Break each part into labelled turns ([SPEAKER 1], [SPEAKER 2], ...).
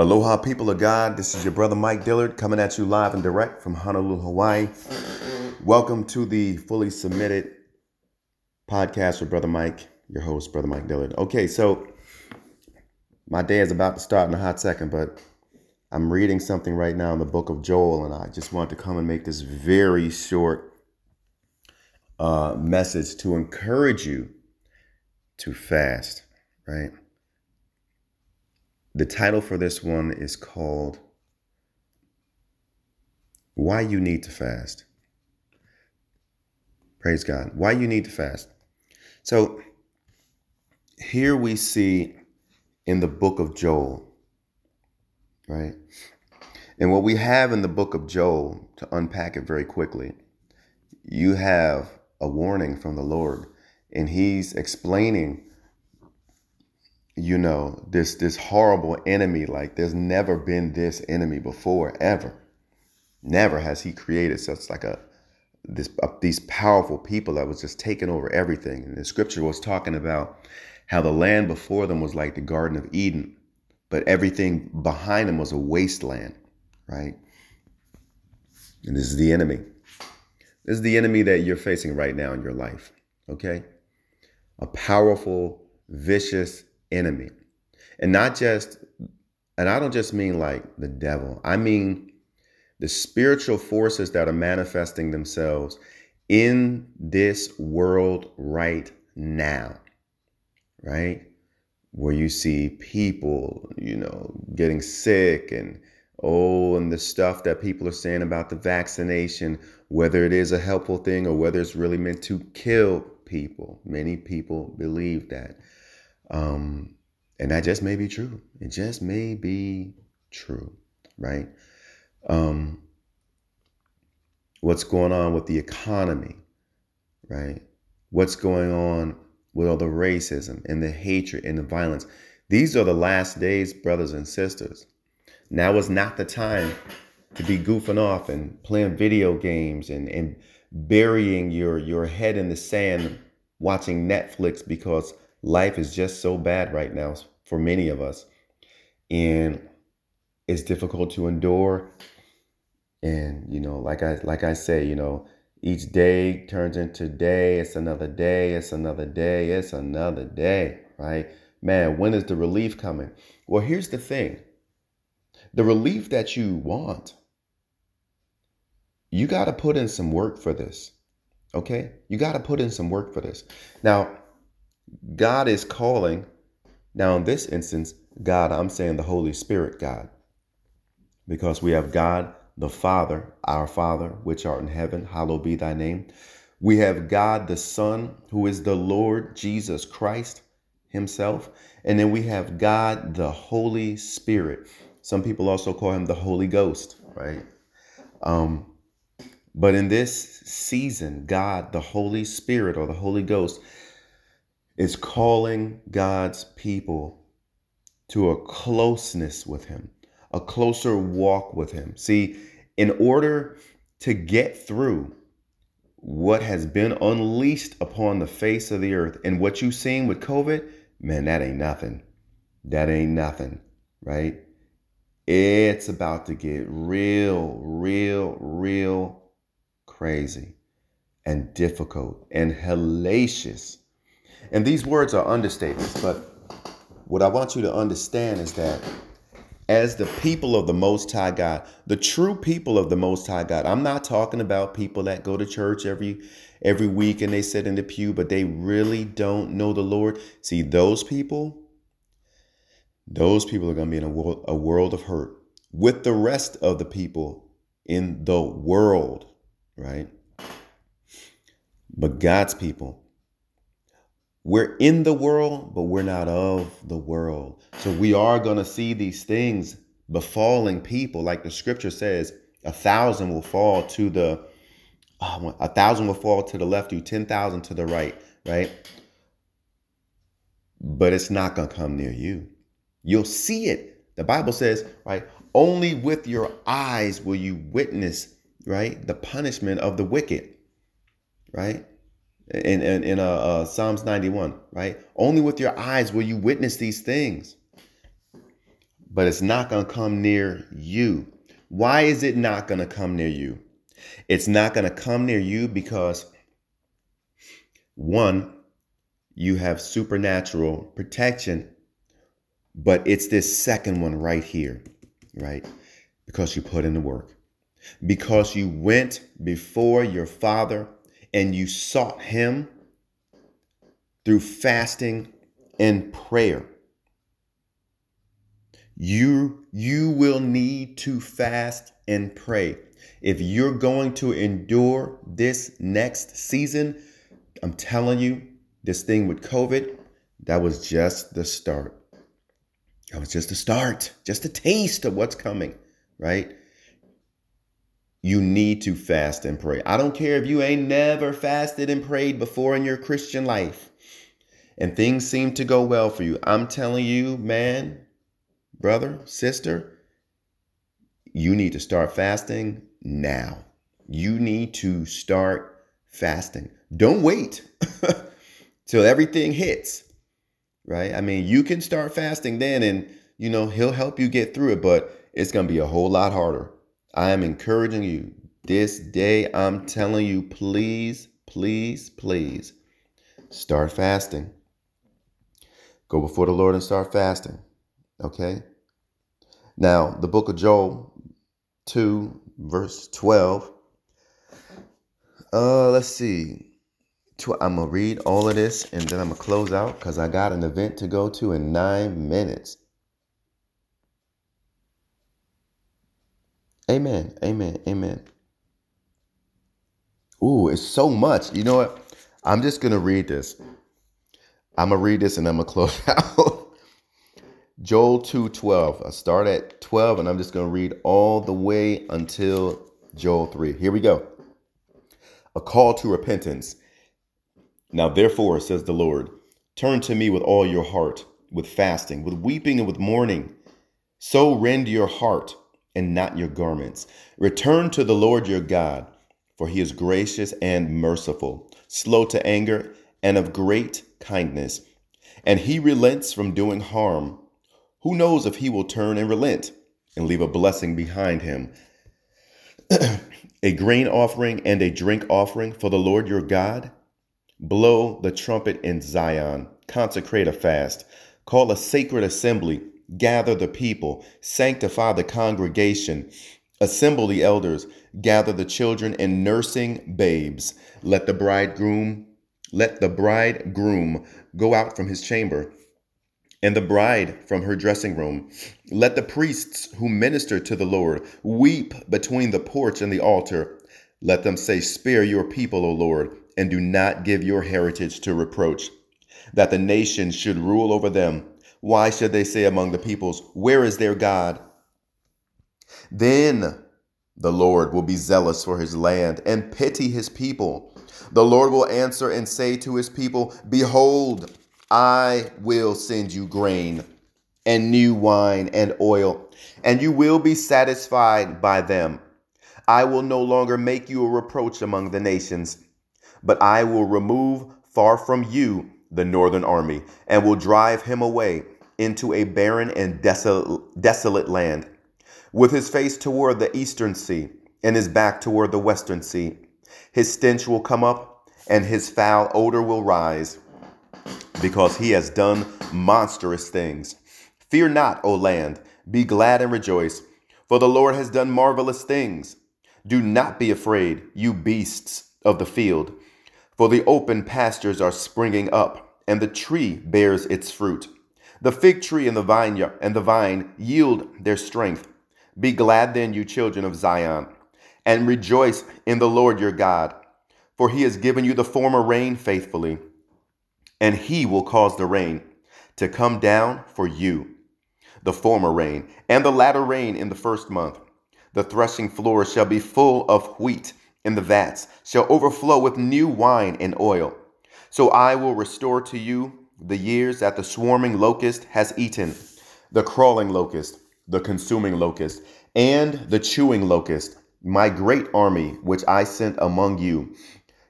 [SPEAKER 1] Aloha, people of God. This is your brother Mike Dillard coming at you live and direct from Honolulu, Hawaii. Welcome to the Fully Submitted podcast with Brother Mike, your host, Brother Mike Dillard. Okay, so my day is about to start in a hot second, but I'm reading something right now in the book of Joel, and I just want to come and make this very short uh, message to encourage you to fast, right? The title for this one is called Why You Need to Fast. Praise God. Why you need to fast. So here we see in the book of Joel, right? And what we have in the book of Joel, to unpack it very quickly, you have a warning from the Lord, and He's explaining you know this this horrible enemy like there's never been this enemy before ever. Never has he created such like a this these powerful people that was just taking over everything. And the scripture was talking about how the land before them was like the garden of eden but everything behind them was a wasteland right? And this is the enemy. This is the enemy that you're facing right now in your life okay? A powerful vicious enemy. And not just, and I don't just mean like the devil, I mean the spiritual forces that are manifesting themselves in this world right now, right? Where you see people, you know, getting sick and oh, and the stuff that people are saying about the vaccination, whether it is a helpful thing or whether it's really meant to kill people. Many people believe that. Um, and that just may be true. It just may be true, right? Um, what's going on with the economy, right? What's going on with all the racism and the hatred and the violence. These are the last days, brothers and sisters. Now is not the time to be goofing off and playing video games and, and burying your, your head in the sand watching Netflix because life is just so bad right now for many of us. And it's difficult to endure. And, you know, like I like I say, you know, each day turns into day, it's another day, it's another day, it's another day, right? Man, when is the relief coming? Well, here's the thing. The relief that you want, you got to put in some work for this. Okay? You got to put in some work for this. Now, God is calling, now in this instance, God, I'm saying the Holy Spirit God, because we have God the Father, our Father, which art in heaven, hallowed be thy name. We have God the Son, who is the Lord Jesus Christ himself. And then we have God the Holy Spirit. Some people also call him the Holy Ghost, right? Um, but in this season, God, the Holy Spirit or the Holy Ghost, is calling God's people to a closeness with Him, a closer walk with Him. See, in order to get through what has been unleashed upon the face of the earth and what you've seen with COVID, man, that ain't nothing. That ain't nothing, right? It's about to get real, real, real crazy and difficult and hellacious and these words are understatements, but what I want you to understand is that as the people of the Most High God, the true people of the Most High God, I'm not talking about people that go to church every every week and they sit in the pew, but they really don't know the Lord. See, those people, those people are going to be in a world, a world of hurt with the rest of the people in the world, right? But God's people, we're in the world, but we're not of the world. So we are going to see these things befalling people. Like the scripture says, a thousand will fall to the, oh, a thousand will fall to the left, you 10,000 to the right, right? But it's not going to come near you. You'll see it. The Bible says, right? Only with your eyes will you witness, right? The punishment of the wicked, right? In in, in uh, uh, Psalms 91, right? Only with your eyes will you witness these things. but it's not going to come near you. Why is it not going to come near you? It's not going to come near you because, one, you have supernatural protection, but it's this second one right here, right? Because you put in the work. Because you went before your Father and you sought Him through fasting and prayer. You, you will need to fast and pray. If you're going to endure this next season, I'm telling you, this thing with COVID, that was just the start. That was just the start, just a taste of what's coming, right? You need to fast and pray. I don't care if you ain't never fasted and prayed before in your Christian life and things seem to go well for you. I'm telling you, man, brother, sister, you need to start fasting now. You need to start fasting. Don't wait till everything hits, right? I mean, you can start fasting then and, you know, he'll help you get through it, but it's going to be a whole lot harder. I am encouraging you this day. I'm telling you, please, please, please start fasting. Go before the Lord and start fasting. Okay? Now, the book of Joel 2, verse 12. Uh, let's see. I'm going to read all of this and then I'm going to close out because I got an event to go to in nine minutes. Amen. Amen. Amen. Ooh, it's so much. You know what? I'm just going to read this. I'm going to read this and I'm going to close out. Joel 2:12. I start at 12 and I'm just going to read all the way until Joel 3. Here we go. A call to repentance. Now therefore says the Lord, turn to me with all your heart, with fasting, with weeping and with mourning. So rend your heart and not your garments. Return to the Lord your God, for he is gracious and merciful, slow to anger and of great kindness, and he relents from doing harm who knows if he will turn and relent and leave a blessing behind him? a grain offering and a drink offering for the Lord your God? Blow the trumpet in Zion, consecrate a fast, call a sacred assembly, gather the people, sanctify the congregation, assemble the elders, gather the children and nursing babes. Let the bridegroom, let the bridegroom go out from his chamber and the bride from her dressing room. Let the priests who minister to the Lord weep between the porch and the altar. Let them say, Spare your people, O Lord, and do not give your heritage to reproach, that the nations should rule over them. Why should they say among the peoples, Where is their God? Then the Lord will be zealous for his land and pity his people. The Lord will answer and say to his people, Behold, I will send you grain and new wine and oil, and you will be satisfied by them. I will no longer make you a reproach among the nations, but I will remove far from you the northern army, and will drive him away into a barren and desol- desolate land, with his face toward the eastern sea, and his back toward the western sea. His stench will come up, and his foul odor will rise because he has done monstrous things. Fear not, O land, be glad and rejoice, for the Lord has done marvelous things. Do not be afraid, you beasts of the field, for the open pastures are springing up, and the tree bears its fruit. The fig tree and the vineyard and the vine yield their strength. Be glad then, you children of Zion, and rejoice in the Lord your God, for he has given you the former rain faithfully and he will cause the rain to come down for you, the former rain and the latter rain in the first month. The threshing floor shall be full of wheat, and the vats shall overflow with new wine and oil. So I will restore to you the years that the swarming locust has eaten, the crawling locust, the consuming locust, and the chewing locust, my great army which I sent among you.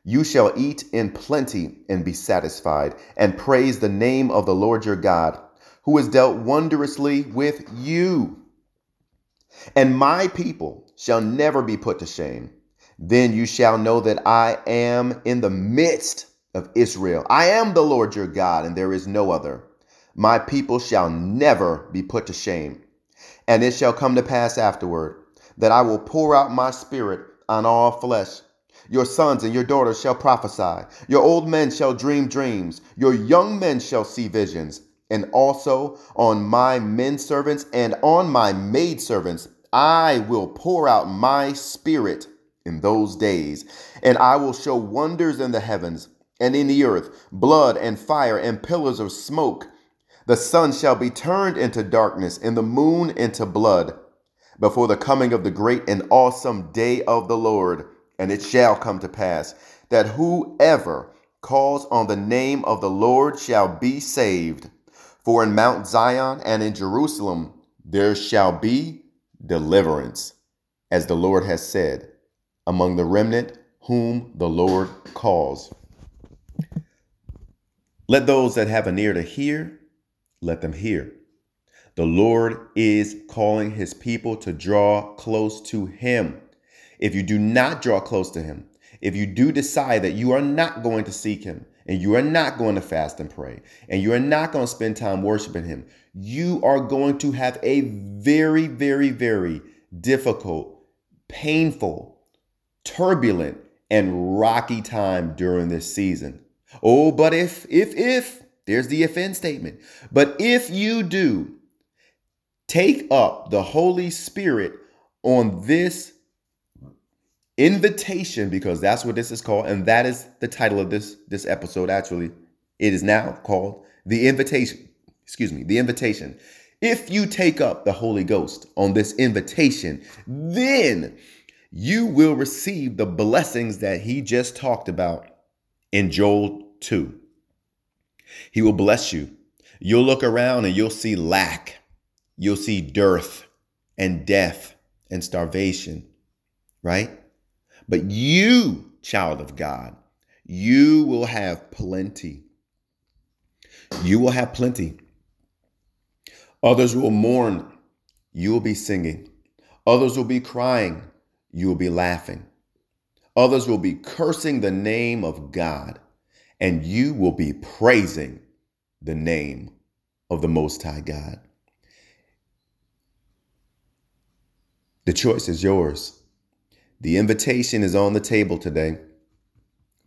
[SPEAKER 1] You shall eat in plenty and be satisfied, and praise the name of the Lord your God. who has dealt wondrously with you. And my people shall never be put to shame. Then you shall know that I am in the midst of Israel. I am the Lord your God, and there is no other. My people shall never be put to shame. And it shall come to pass afterward that I will pour out my spirit on all flesh. Your sons and your daughters shall prophesy. Your old men shall dream dreams. Your young men shall see visions. And also on my men servants and on my maid servants, I will pour out my spirit in those days. And I will show wonders in the heavens and in the earth, blood and fire and pillars of smoke. The sun shall be turned into darkness and the moon into blood before the coming of the great and awesome day of the Lord. And it shall come to pass that whoever calls on the name of the Lord shall be saved. For in Mount Zion and in Jerusalem there shall be deliverance, as the Lord has said, among the remnant whom the Lord calls. Let those that have an ear to hear, let them hear. The Lord is calling his people to draw close to him. If you do not draw close to him, if you do decide that you are not going to seek him and you are not going to fast and pray and you are not going to spend time worshiping him, you are going to have a very, very, very difficult, painful, turbulent, and rocky time during this season. Oh, but if, if, if, there's the if in statement. But if you do take up the Holy Spirit on this invitation because that's what this is called and that is the title of this this episode actually. It is now called the invitation. Excuse me the invitation. If you take up the holy ghost on this invitation then you will receive the blessings that he just talked about in Joel 2 he will bless you you'll look around and you'll see lack you'll see dearth and death and starvation, right? But you, child of God, you will have plenty. You will have plenty. Others will mourn. You will be singing. Others will be crying. You will be laughing. Others will be cursing the name of God, and you will be praising the name of the Most High God. The choice is yours. The invitation is on the table today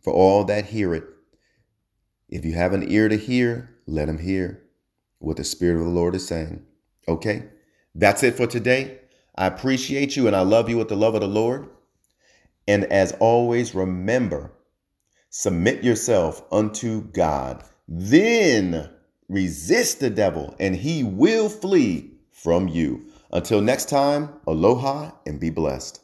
[SPEAKER 1] for all that hear it. If you have an ear to hear, let him hear what the Spirit of the Lord is saying. Okay? That's it for today. I appreciate you and I love you with the love of the Lord. And as always, remember submit yourself unto God. Then resist the devil, and he will flee from you. Until next time, aloha and be blessed.